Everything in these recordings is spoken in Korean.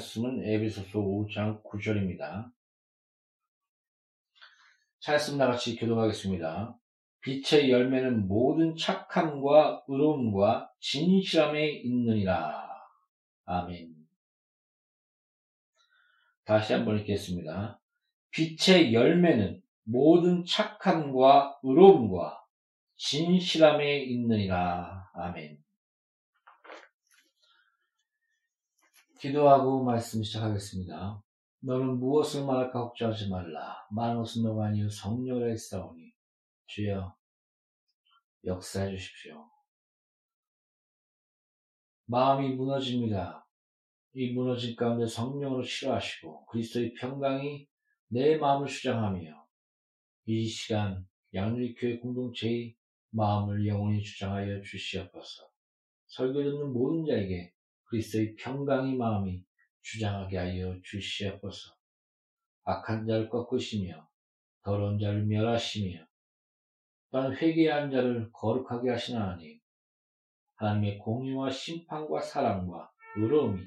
말씀은 에베소서 5장 9절입니다. 차였음 나같이 기도하겠습니다. 빛의 열매는 모든 착함과 의로움과 진실함에 있느니라. 아멘. 다시 한번 읽겠습니다. 빛의 열매는 모든 착함과 의로움과 진실함에 있느니라. 아멘. 기도하고 말씀 시작하겠습니다. 너는 무엇을 말할까 걱정하지 말라. 많은 것은 너가 아니요 성령이라 했사오니 주여 역사해 주십시오. 마음이 무너집니다. 이 무너진 가운데 성령으로 치료하시고 그리스도의 평강이 내 마음을 주장하며 이 시간 양육교회 공동체의 마음을 영원히 주장하여 주시옵소서. 설교 듣는 모든 자에게 그리스도의 평강이 마음이 주장하게 하여 주시옵소서. 악한 자를 꺾으시며 더러운 자를 멸하시며 또한 회개한 자를 거룩하게 하시는 하나님 하나님의 공유와 심판과 사랑과 의로움이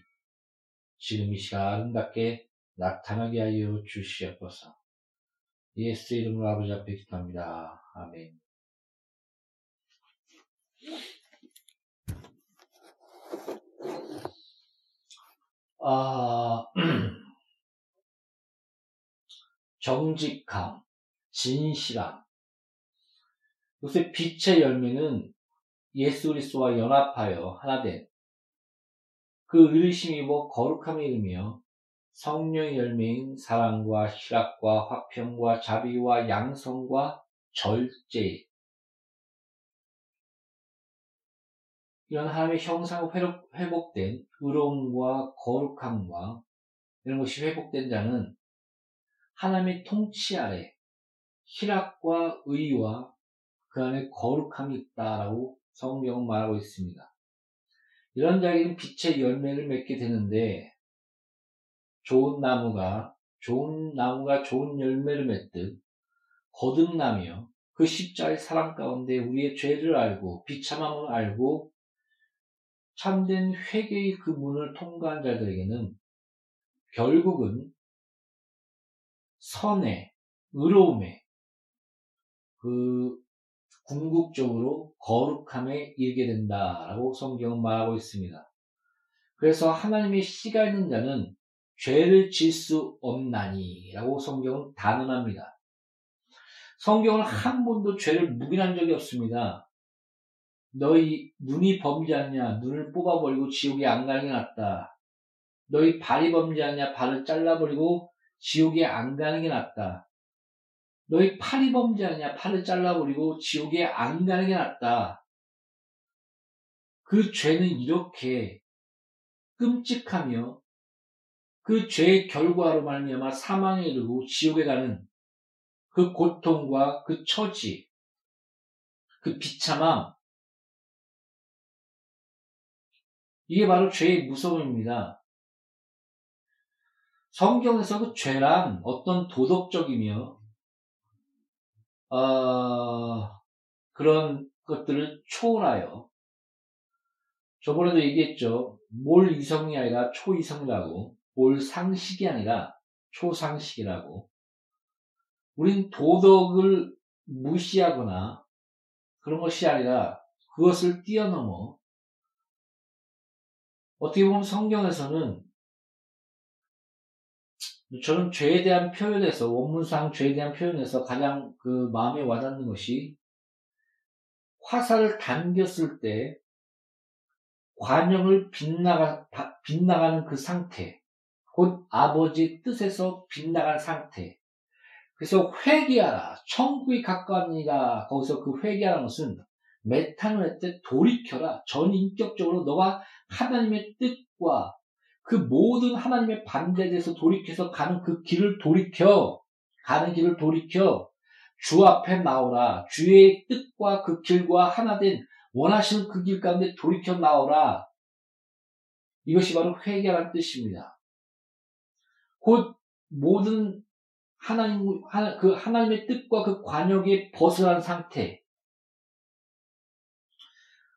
지금 이 시간 아름답게 나타나게 하여 주시옵소서. 예수 이름으로 아버지 앞에 기도합니다. 아멘. 아, 정직함, 진실함. 요새 빛의 열매는 예수 그리스도와 연합하여 하나된 그 의심이 뭐 거룩함이 이르며 성령의 열매인 사랑과 희락과 화평과 자비와 양성과 절제 이런 하나님의 형상 회복된 의로움과 거룩함과 이런 것이 회복된 자는 하나님의 통치 아래 희락과 의와 그 안에 거룩함이 있다라고 성경은 말하고 있습니다. 이런 자에게는 빛의 열매를 맺게 되는데 좋은 나무가 좋은 나무가 좋은 열매를 맺듯 거듭나며 그 십자의 사랑 가운데 우리의 죄를 알고 비참함을 알고 참된 회개의 그 문을 통과한 자들에게는 결국은 선의 의로움에 그 궁극적으로 거룩함에 이르게 된다라고 성경은 말하고 있습니다. 그래서 하나님의 씨가 있는 자는 죄를 질 수 없나니라고 성경은 단언합니다. 성경은 한 번도 죄를 묵인한 적이 없습니다. 너희 눈이 범죄하냐 눈을 뽑아버리고 지옥에 안 가는 게 낫다. 너희 발이 범죄하냐 발을 잘라버리고 지옥에 안 가는 게 낫다. 너희 팔이 범죄하냐 팔을 잘라버리고 지옥에 안 가는 게 낫다. 그 죄는 이렇게 끔찍하며 그 죄의 결과로 말미암아 사망에 이르고 지옥에 가는 그 고통과 그 처지, 그 비참함, 이게 바로 죄의 무서움입니다. 성경에서 그 죄란 어떤 도덕적이며 어, 그런 것들을 초월하여 저번에도 얘기했죠. 몰 이성이 아니라 초이성이라고 몰 상식이 아니라 초상식이라고 우린 도덕을 무시하거나 그런 것이 아니라 그것을 뛰어넘어 어떻게 보면 성경에서는 저는 죄에 대한 표현에서 원문상 죄에 대한 표현에서 가장 그 마음에 와닿는 것이 화살을 당겼을 때 관영을 빗나가, 빗나가는 그 상태, 곧 아버지 뜻에서 빗나간 상태. 그래서 회개하라, 천국이 가까웠니라. 거기서 그 회개하라는 것은 메타노에 때 돌이켜라. 전인격적으로 너가 하나님의 뜻과 그 모든 하나님의 반대에 대해서 돌이켜서 가는 그 길을 돌이켜, 가는 길을 돌이켜, 주 앞에 나오라. 주의 뜻과 그 길과 하나 된 원하시는 그 길 가운데 돌이켜 나오라. 이것이 바로 회개라는 뜻입니다. 곧 모든 하나님, 그 하나님의 뜻과 그 관역에 벗어난 상태.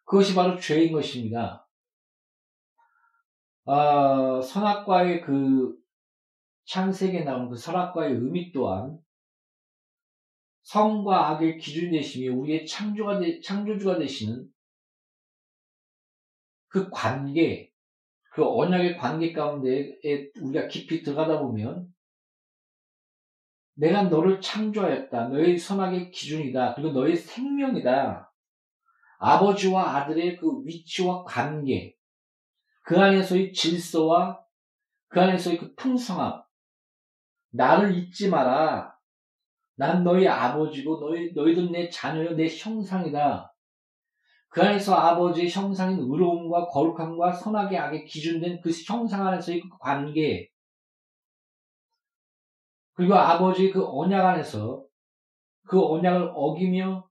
그것이 바로 죄인 것입니다. 아, 선악과의 그 창세기에 나오는 그 선악과의 의미 또한 성과 악의 기준 되시며 우리의 창조가 되, 창조주가 되시는 그 관계, 그 언약의 관계 가운데에 우리가 깊이 들어가다 보면 내가 너를 창조하였다. 너의 선악의 기준이다. 그리고 너의 생명이다. 아버지와 아들의 그 위치와 관계, 그 안에서의 질서와 그 안에서의 그 풍성함. 나를 잊지 마라. 난 너희 아버지고 너희, 너희들 내 자녀여 내 형상이다. 그 안에서 아버지의 형상인 의로움과 거룩함과 선악의 악에 기준된 그 형상 안에서의 그 관계, 그리고 아버지의 그 언약 안에서 그 언약을 어기며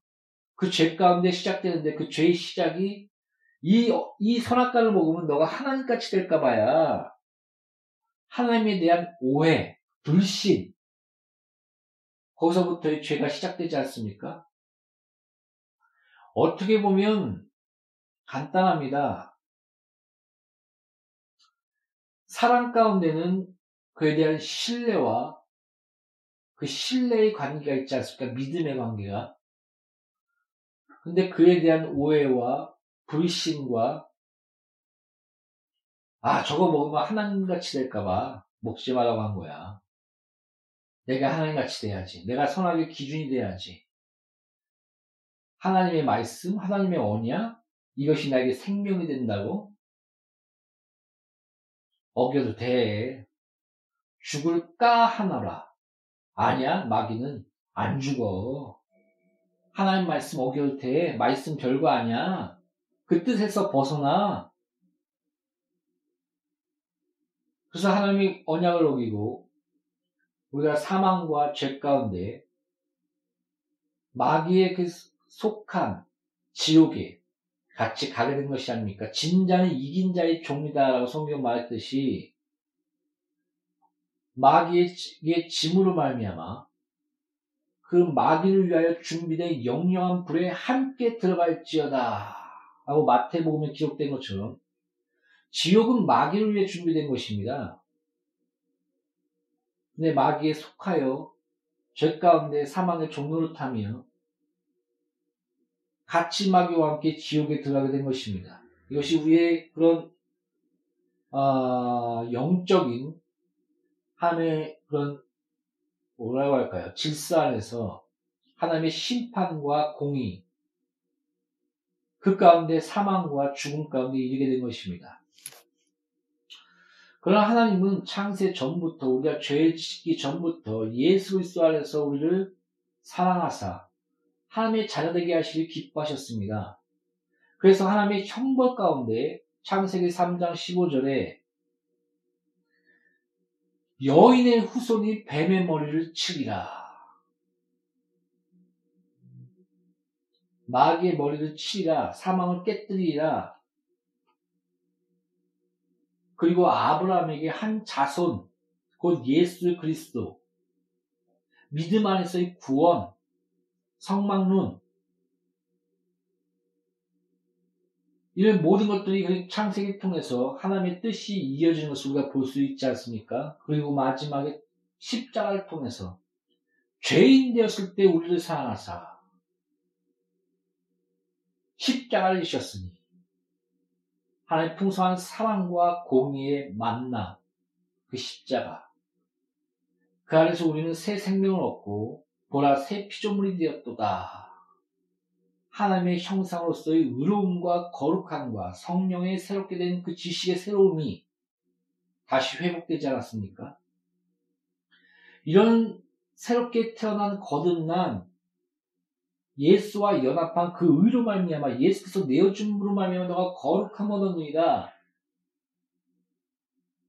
그 죄 가운데 시작되는데 그 죄의 시작이 이, 이 선악과를 먹으면 너가 하나님같이 될까봐야 하나님에 대한 오해, 불신, 거기서부터의 죄가 시작되지 않습니까? 어떻게 보면 간단합니다. 사랑 가운데는 그에 대한 신뢰와 그 신뢰의 관계가 있지 않습니까? 믿음의 관계가. 근데 그에 대한 오해와 불신과 아 저거 먹으면 하나님같이 될까봐 먹지 말라고 한 거야. 내가 하나님같이 돼야지. 내가 선악의 기준이 돼야지. 하나님의 말씀, 하나님의 언약 이것이 나에게 생명이 된다고 어겨도 돼. 죽을까 하나라. 아니야, 마귀는 안 죽어. 하나님 말씀 어겨도 돼. 말씀 별거 아니야. 그 뜻에서 벗어나. 그래서 하나님이 언약을 어기고 우리가 사망과 죄 가운데 마귀의 그 속한 지옥에 같이 가게 된 것이 아닙니까? 진자는 이긴 자의 종이다라고 성경 말했듯이 마귀의 짐으로 말미암아 그 마귀를 위하여 준비된 영영한 불에 함께 들어갈지어다. 라고 마태복음에 기록된 것처럼 지옥은 마귀를 위해 준비된 것입니다. 근데 마귀에 속하여 죄 가운데 사망의 종로를 타며 같이 마귀와 함께 지옥에 들어가게 된 것입니다. 이것이 우리의 그런 어, 영적인 하나님의 그런 뭐라고 할까요? 질서 안에서 하나님의 심판과 공의 그 가운데 사망과 죽음 가운데 이르게 된 것입니다. 그러나 하나님은 창세 전부터 우리가 죄를 짓기 전부터 예수 그리스도 안에서 우리를 사랑하사 하나님의 자녀되게 하시길 기뻐하셨습니다. 그래서 하나님의 형벌 가운데 창세기 3장 15절에 여인의 후손이 뱀의 머리를 치리라. 마귀의 머리를 치리라. 사망을 깨뜨리라. 그리고 아브라함에게 한 자손, 곧 예수 그리스도, 믿음 안에서의 구원, 성막론, 이런 모든 것들이 그 창세기 통해서 하나님의 뜻이 이어지는 것을 우리가 볼 수 있지 않습니까? 그리고 마지막에 십자가를 통해서 죄인 되었을 때 우리를 사랑하사 십자가를 지셨으니 하나님 풍성한 사랑과 공의의 만남 그 십자가 그 안에서 우리는 새 생명을 얻고 보라 새 피조물이 되었도다. 하나님의 형상으로서의 의로움과 거룩함과 성령의 새롭게 된 그 지식의 새로움이 다시 회복되지 않았습니까? 이런 새롭게 태어난 거듭난 예수와 연합한 그 의로 말미암아 예수께서 내어줌으로 말미암아 너가 거룩함 얻었느니라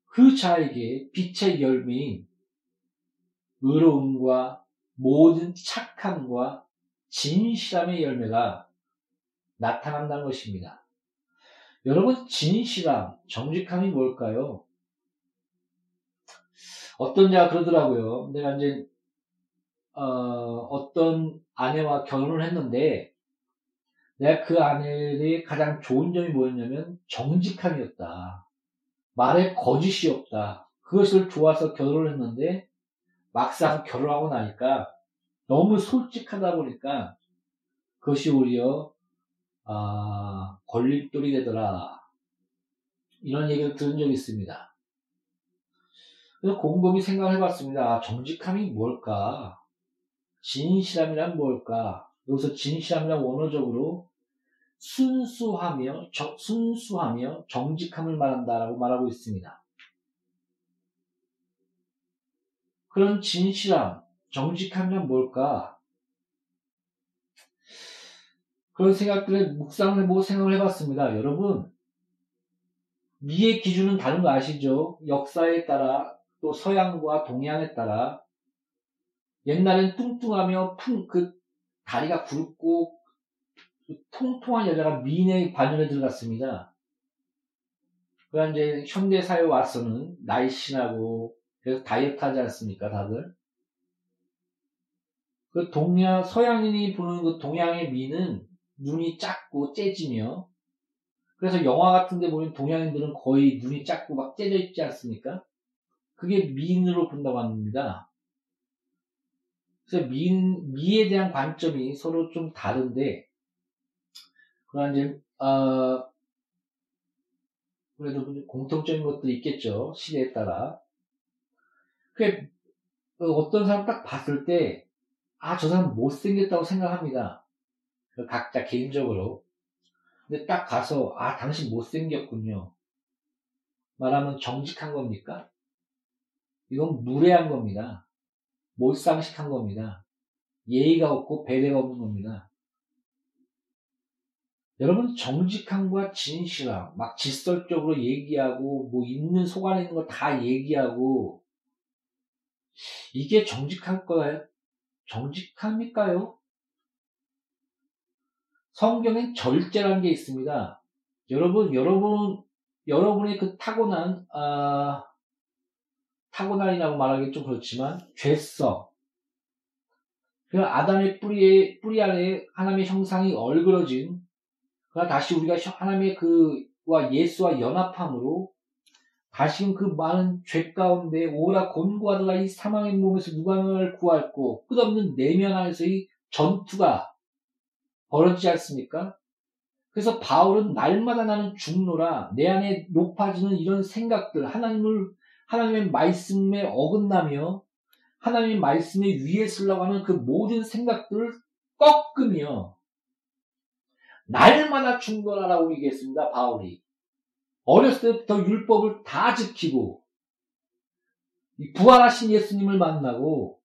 그 자에게 빛의 열매인 의로움과 모든 착함과 진실함의 열매가 나타난다는 것입니다. 여러분, 진실함, 정직함이 뭘까요? 어떤 자가 그러더라고요. 내가 이제, 어, 떤 아내와 결혼을 했는데, 내가 그 아내의 가장 좋은 점이 뭐였냐면, 정직함이었다. 말에 거짓이 없다. 그것을 좋아서 결혼을 했는데, 막상 결혼하고 나니까, 너무 솔직하다 보니까 그것이 오히려 아, 걸림돌이 되더라. 이런 얘기를 들은 적이 있습니다. 그래서 곰곰이 생각을 해봤습니다. 아, 정직함이 뭘까? 진실함이란 뭘까? 여기서 진실함이란 원어적으로 순수하며 정, 순수하며 정직함을 말한다라고 말하고 있습니다. 그런 진실함, 정직하면 뭘까? 그런 생각들을 묵상을 해보고 생각을 해봤습니다. 여러분, 미의 기준은 다른 거 아시죠? 역사에 따라 또 서양과 동양에 따라 옛날엔 뚱뚱하며 풍, 그 다리가 굵고 그 통통한 여자가 미인의 반열에 들어갔습니다. 그러나 이제 현대 사회에 와서는 날씬하고 그래서 다이어트 하지 않습니까, 다들? 그 동양, 서양인이 보는 그 동양의 미는 눈이 작고 째지며, 그래서 영화 같은 데 보면 동양인들은 거의 눈이 작고 막 째져 있지 않습니까? 그게 미인으로 본다고 합니다. 그래서 미, 미에 대한 관점이 서로 좀 다른데, 그러나 이제, 어, 그래도 공통적인 것들이 있겠죠. 시대에 따라. 그 어떤 사람 딱 봤을 때, 아, 저 사람 못생겼다고 생각합니다. 각자 개인적으로. 근데 딱 가서, 아, 당신 못생겼군요. 말하면 정직한 겁니까? 이건 무례한 겁니다. 몰상식한 겁니다. 예의가 없고 배려가 없는 겁니다. 여러분 정직함과 진실함, 막 질설적으로 얘기하고 뭐 있는 속 안에 있는 걸다 얘기하고 이게 정직한 거예요? 정직합니까요? 성경엔 절제라는 게 있습니다. 여러분, 여러분, 여러분의 그 타고난, 아, 타고난이라고 말하기 좀 그렇지만, 죄성, 그 아담의 뿌리에, 뿌리 아래 하나님의 형상이 얼그러진, 그러나 다시 우리가 하나님의 그와 예수와 연합함으로 다시금 그 많은 죄 가운데 오라 곤고하다가 이 사망의 몸에서 누가 나를 구할고 끝없는 내면 안에서의 전투가 벌어지지 않습니까? 그래서 바울은 날마다 나는 죽노라 내 안에 높아지는 이런 생각들 하나님을 하나님의 말씀에 어긋나며 하나님의 말씀에 위에 쓰려고 하는 그 모든 생각들을 꺾으며 날마다 죽노라라고 얘기했습니다. 바울이 어렸을 때부터 율법을 다 지키고 부활하신 예수님을 만나고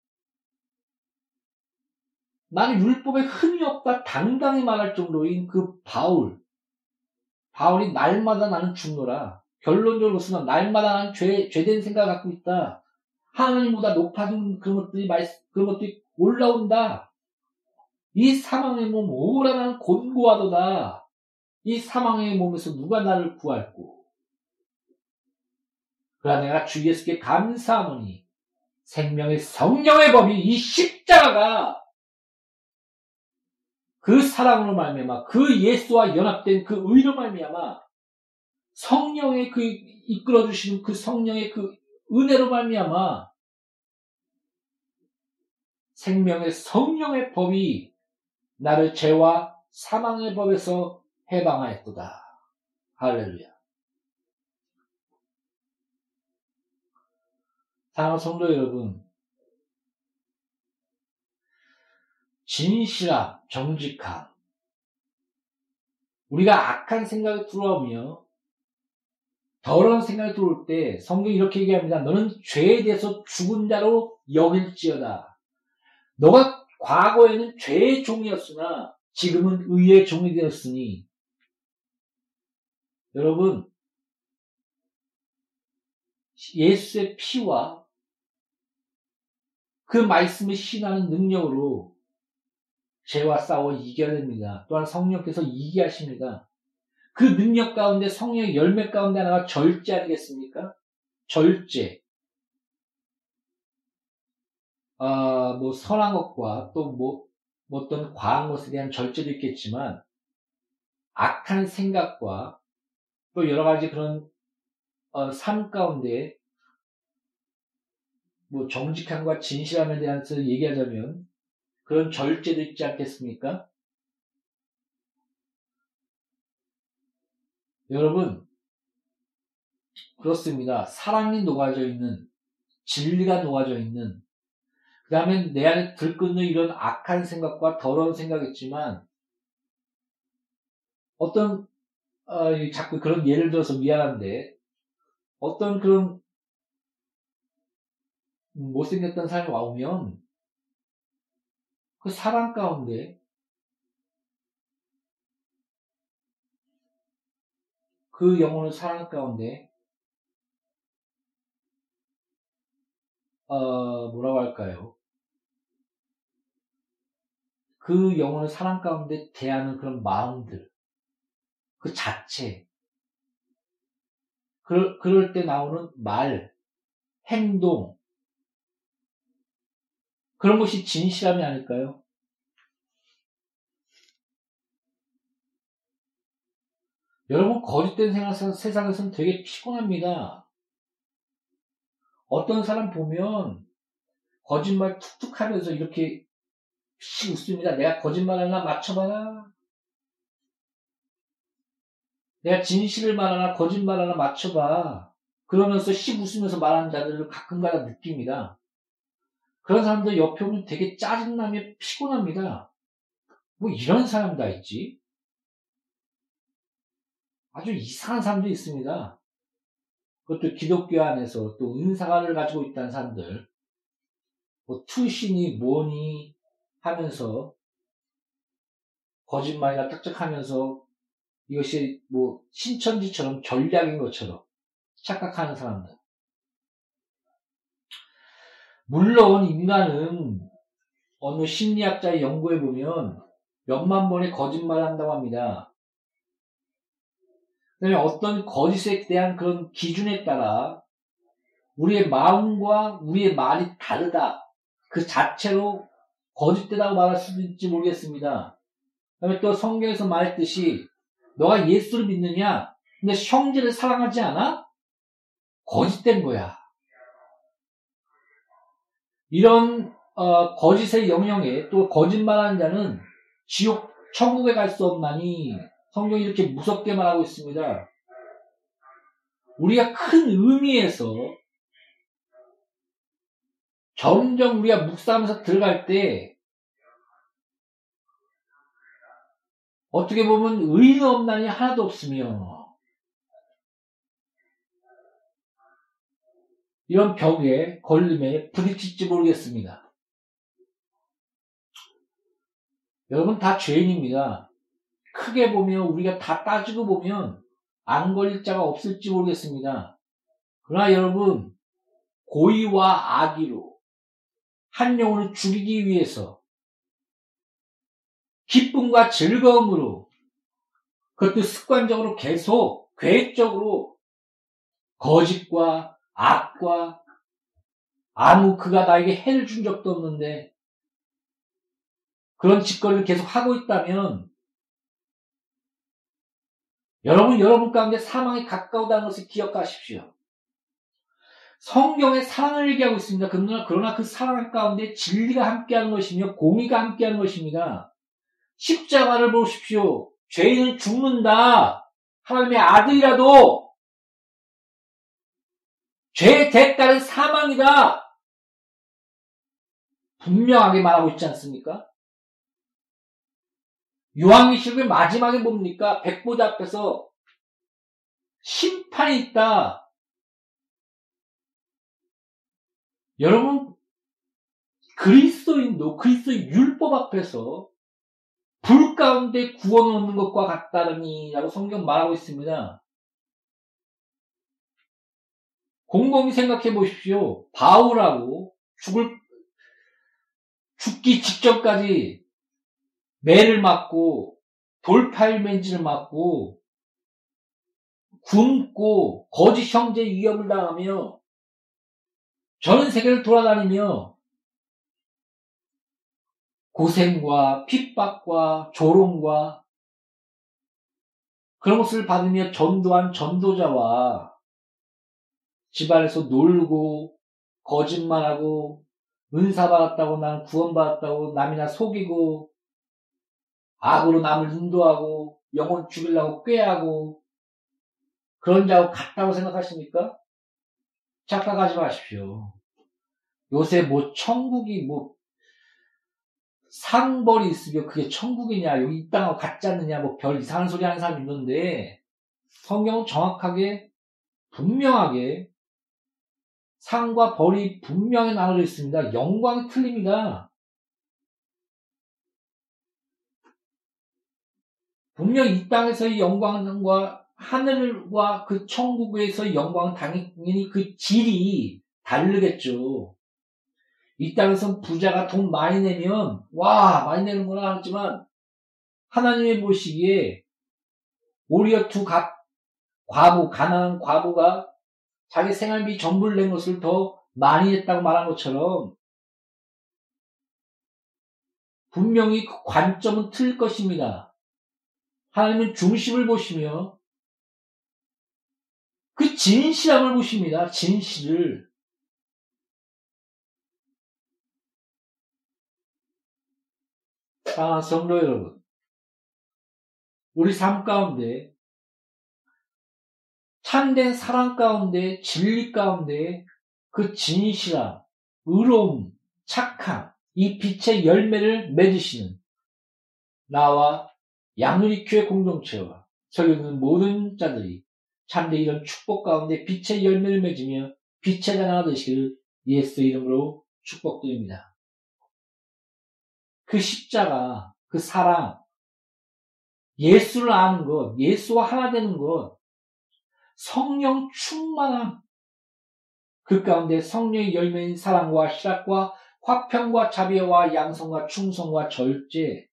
나는 율법에 흠이 없다 당당히 말할 정도인 그 바울. 바울이 날마다 나는 죽노라. 결론적으로 쓰면 날마다 나는 죄, 죄된 생각을 갖고 있다. 하나님보다 높아진 그런 것들이, 그런 것들이 올라온다. 이 사망의 몸 나는 곤고하도다. 이 사망의 몸에서 누가 나를 구할꼬. 그러나 내가 주 예수께 감사하노니 생명의 성령의 법이 이 십자가가 그 사랑으로 말미암아 그 예수와 연합된 그 의로 말미암아 성령의 그 이끌어 주시는 그 성령의 그 은혜로 말미암아 생명의 성령의 법이 나를 죄와 사망의 법에서 해방하였도다. 할렐루야. 사랑하는 성도 여러분, 진실함, 정직함. 우리가 악한 생각이 들어오며 더러운 생각이 들어올 때 성경이 이렇게 얘기합니다. 너는 죄에 대해서 죽은 자로 여길지어다. 너가 과거에는 죄의 종이었으나 지금은 의의 종이 되었으니 여러분 예수의 피와 그 말씀을 신하는 능력으로 죄와 싸워 이겨야 됩니다. 또한 성령께서 이기게 하십니다. 그 능력 가운데 성령의 열매 가운데 하나가 절제 아니겠습니까? 절제. 아, 뭐 선한 것과 또 뭐, 뭐 어떤 과한 것에 대한 절제도 있겠지만 악한 생각과 또 여러 가지 그런 어, 삶 가운데 뭐 정직함과 진실함에 대해서 얘기하자면 그런 절제도 있지 않겠습니까? 여러분, 그렇습니다. 사랑이 녹아져 있는, 진리가 녹아져 있는, 그 다음에 내 안에 들끓는 이런 악한 생각과 더러운 생각이있지만 어떤, 어, 자꾸 그런 예를 들어서 미안한데, 어떤 그런 못생겼던 사람이 와오면, 그 사랑 가운데 그 영혼의 사랑 가운데 어, 뭐라고 할까요? 그 영혼의 사랑 가운데 대하는 그런 마음들, 그 자체, 그럴, 그럴 때 나오는 말, 행동, 그런 것이 진실함이 아닐까요? 여러분, 거짓된 세상에서는 되게 피곤합니다. 어떤 사람 보면 거짓말 툭툭 하면서 이렇게 씩 웃습니다. 내가 거짓말 하나 맞춰봐라. 내가 진실을 말하나 거짓말 하나 맞춰봐. 그러면서 씩 웃으면서 말하는 자들을 가끔가다 느낍니다. 그런 사람들 옆에 오면 되게 짜증나며 피곤합니다. 뭐 이런 사람 다 있지? 아주 이상한 사람도 있습니다. 그것도 기독교 안에서 또 은사를 가지고 있다는 사람들, 뭐 투신이 뭐니 하면서 거짓말이나 짝짝하면서 이것이 뭐 신천지처럼 전략인 것처럼 착각하는 사람들. 물론 인간은 어느 심리학자의 연구에 보면 몇만 번의 거짓말을 한다고 합니다. 어떤 거짓에 대한 그런 기준에 따라 우리의 마음과 우리의 말이 다르다. 그 자체로 거짓되다고 말할 수도 있을지 모르겠습니다. 그다음에 또 성경에서 말했듯이 너가 예수를 믿느냐? 근데 형제를 사랑하지 않아? 거짓된 거야. 이런 어, 거짓의 영역에 또 거짓말하는 자는 지옥 천국에 갈 수 없나니 성경이 이렇게 무섭게 말하고 있습니다. 우리가 큰 의미에서 점점 우리가 묵상하면서 들어갈 때 어떻게 보면 의인 없나니 하나도 없으며 이런 벽에 걸림에 부딪힐지 모르겠습니다. 여러분 다 죄인입니다. 크게 보면 우리가 다 따지고 보면 안 걸릴 자가 없을지 모르겠습니다. 그러나 여러분 고의와 악의로 한 영혼을 죽이기 위해서 기쁨과 즐거움으로 그것도 습관적으로 계속 계획적으로 거짓과 악과 아무 그가 나에게 해를 준 적도 없는데 그런 짓거리를 계속 하고 있다면 여러분 여러분 가운데 사망이 가까우다는 것을 기억하십시오. 성경의 사랑을 얘기하고 있습니다. 그러나 그 사랑 가운데 진리가 함께하는 것이며 공의가 함께하는 것입니다. 십자가를 보십시오. 죄인은 죽는다. 하나님의 아들이라도 죄의 대가는 사망이다. 분명하게 말하고 있지 않습니까? 요한계시록의 마지막에 뭡니까? 백보자 앞에서 심판이 있다. 여러분, 그리스도인도 그리스도의 율법 앞에서 불 가운데 구원을 얻는 것과 같다느니라고 성경 말하고 있습니다. 곰곰이 생각해 보십시오. 바울하고 죽을 죽기 직전까지 매를 맞고 돌팔맨지를 맞고 굶고 거짓 형제 위협을 당하며 전 세계를 돌아다니며 고생과 핍박과 조롱과 그런 것을 받으며 전도한 전도자와 집안에서 놀고 거짓말하고 은사 받았다고 나는 구원받았다고 남이나 속이고 악으로 남을 인도하고 영혼 죽이려고 꾀하고 그런 자하고 같다고 생각하십니까? 착각하지 마십시오. 요새 뭐 천국이 뭐 상벌이 있으며 그게 천국이냐 여기 이 땅하고 같지 않느냐 뭐 별 이상한 소리 하는 사람 있는데 성경은 정확하게 분명하게 상과 벌이 분명히 나눠져 있습니다. 영광이 틀립니다. 분명 이 땅에서의 영광과 하늘과 그 천국에서의 영광은 당연히 그 질이 다르겠죠. 이 땅에서 부자가 돈 많이 내면 와 많이 내는구나 하지만 하나님의 보시기에 오히려 두 가, 과부 가난한 과부가 자기 생활비 전부를 낸 것을 더 많이 했다고 말한 것처럼 분명히 그 관점은 틀릴 것입니다. 하나님은 중심을 보시며 그 진실함을 보십니다. 진실을. 아, 성도 여러분. 우리 삶 가운데 참된 사랑 가운데 진리 가운데 그 진실함, 의로움, 착함, 이 빛의 열매를 맺으시는 나와 양누리교회 공동체와 설교는 모든 자들이 참된 이런 축복 가운데 빛의 열매를 맺으며 빛의 자나가 되시기를 예수 이름으로 축복드립니다. 그 십자가, 그 사랑, 예수를 아는 것, 예수와 하나 되는 것, 성령 충만함, 그 가운데 성령의 열매인 사랑과 희락과 화평과 자비와 양성과 충성과 절제,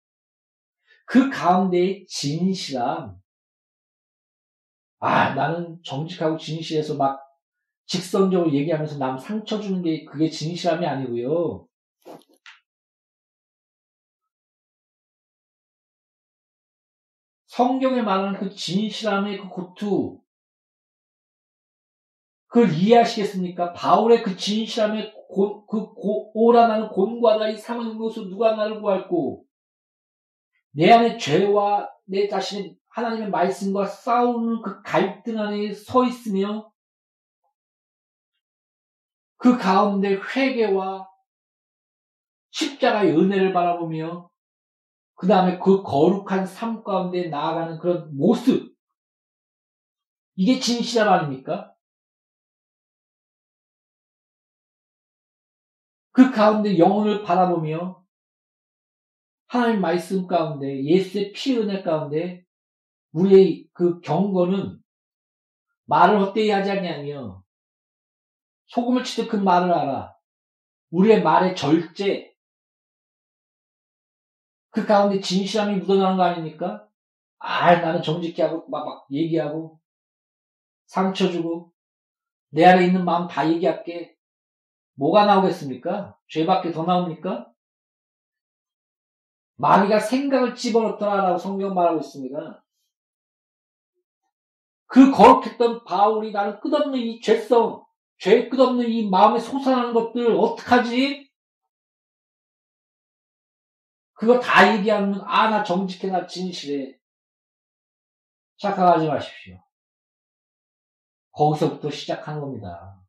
그 가운데의 진실함. 아, 나는 정직하고 진실해서 막 직선적으로 얘기하면서 남 상처 주는 게 그게 진실함이 아니고요. 성경에 말하는 그 진실함의 그 고투, 그걸 이해하시겠습니까? 바울의 그 진실함의 고, 그 고, 오라나는 곤과다 이 사망의 모습 누가 나를 구할고 내 안에 죄와 내 자신의 하나님의 말씀과 싸우는 그 갈등 안에 서 있으며 그 가운데 회개와 십자가의 은혜를 바라보며 그 다음에 그 거룩한 삶 가운데 나아가는 그런 모습 이게 진실함 아닙니까? 그 가운데 영혼을 바라보며 하나님 말씀 가운데 예수의 피 은혜 가운데 우리의 그 경고는 말을 헛되이 하지 않냐며 소금을 치듯 그 말을 알아. 우리의 말의 절제 그 가운데 진실함이 묻어나는 거 아닙니까? 아 나는 정직히 하고 막, 막 얘기하고 상처 주고 내 안에 있는 마음 다 얘기할게 뭐가 나오겠습니까? 죄밖에 더 나옵니까? 마귀가 생각을 집어넣더라라고 성경 말하고 있습니다. 그 거룩했던 바울이 나는 끝없는 이 죄성, 죄 끝없는 이 마음에 솟아나는 것들 어떡하지? 그거 다 얘기하면 아 나 정직해 나 진실해. 착각하지 마십시오. 거기서부터 시작하는 겁니다.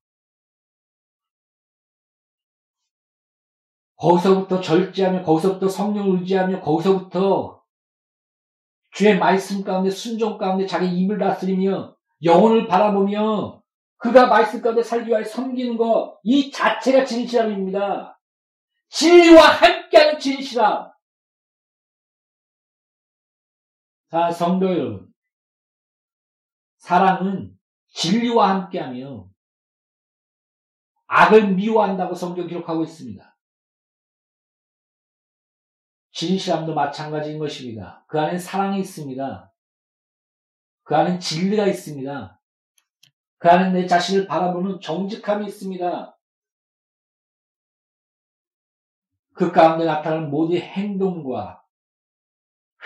거기서부터 절제하며 거기서부터 성령을 의지하며 거기서부터 주의 말씀 가운데 순종 가운데 자기 입을 다스리며 영혼을 바라보며 그가 말씀 가운데 살기 위하여 섬기는 것 이 자체가 진실함입니다. 진리와 함께하는 진실함. 자, 성도 여러분. 사랑은 진리와 함께하며 악을 미워한다고 성경 기록하고 있습니다. 진실함도 마찬가지인 것입니다. 그 안에 사랑이 있습니다. 그 안에 진리가 있습니다. 그 안에 내 자신을 바라보는 정직함이 있습니다. 그 가운데 나타나는 모든 행동과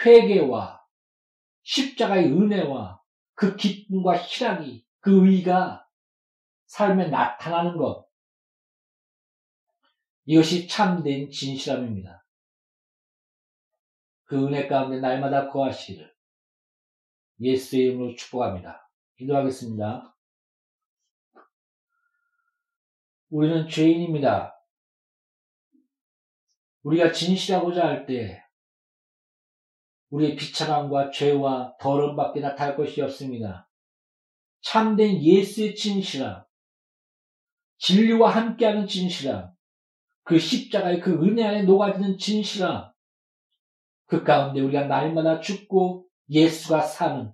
회개와 십자가의 은혜와 그 기쁨과 희락이 그 의가 삶에 나타나는 것 이것이 참된 진실함입니다. 그 은혜 가운데 날마다 거하시기를 예수의 이름으로 축복합니다. 기도하겠습니다. 우리는 죄인입니다. 우리가 진실하고자 할 때 우리의 비참함과 죄와 더러움밖에 나타날 것이 없습니다. 참된 예수의 진실함, 진리와 함께하는 진실함, 그 십자가의 그 은혜 안에 녹아드는 진실함, 그 가운데 우리가 날마다 죽고 예수가 사는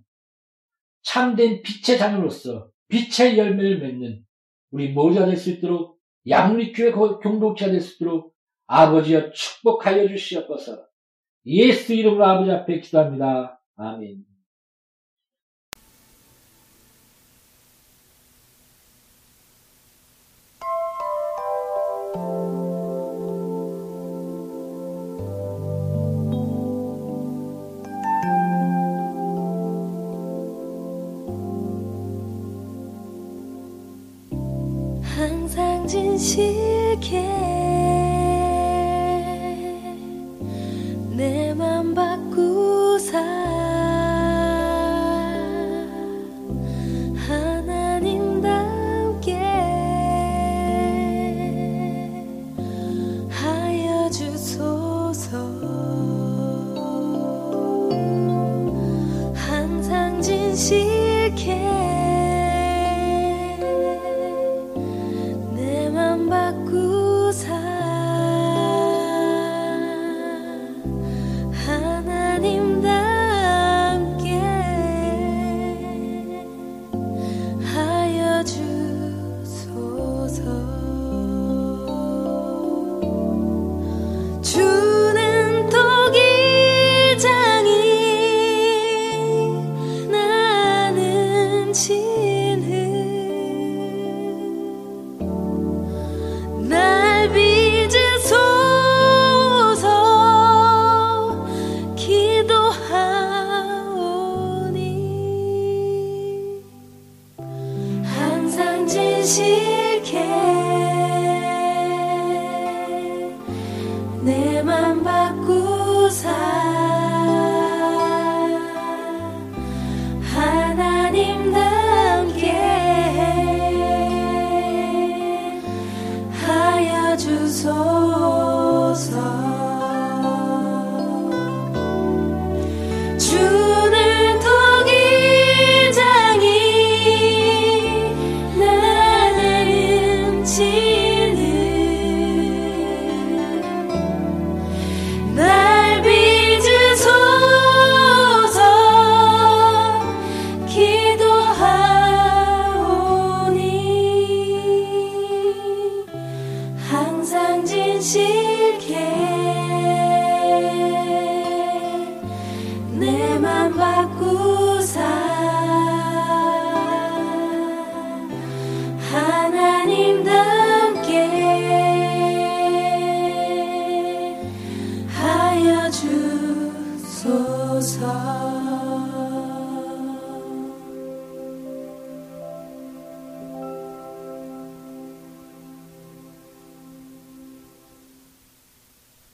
참된 빛의 자녀로서 빛의 열매를 맺는 우리 모두가 될 수 있도록 양리교회 공동체가 될 수 있도록 아버지여 축복하여 주시옵소서 예수 이름으로 아버지 앞에 기도합니다. 아멘. 하나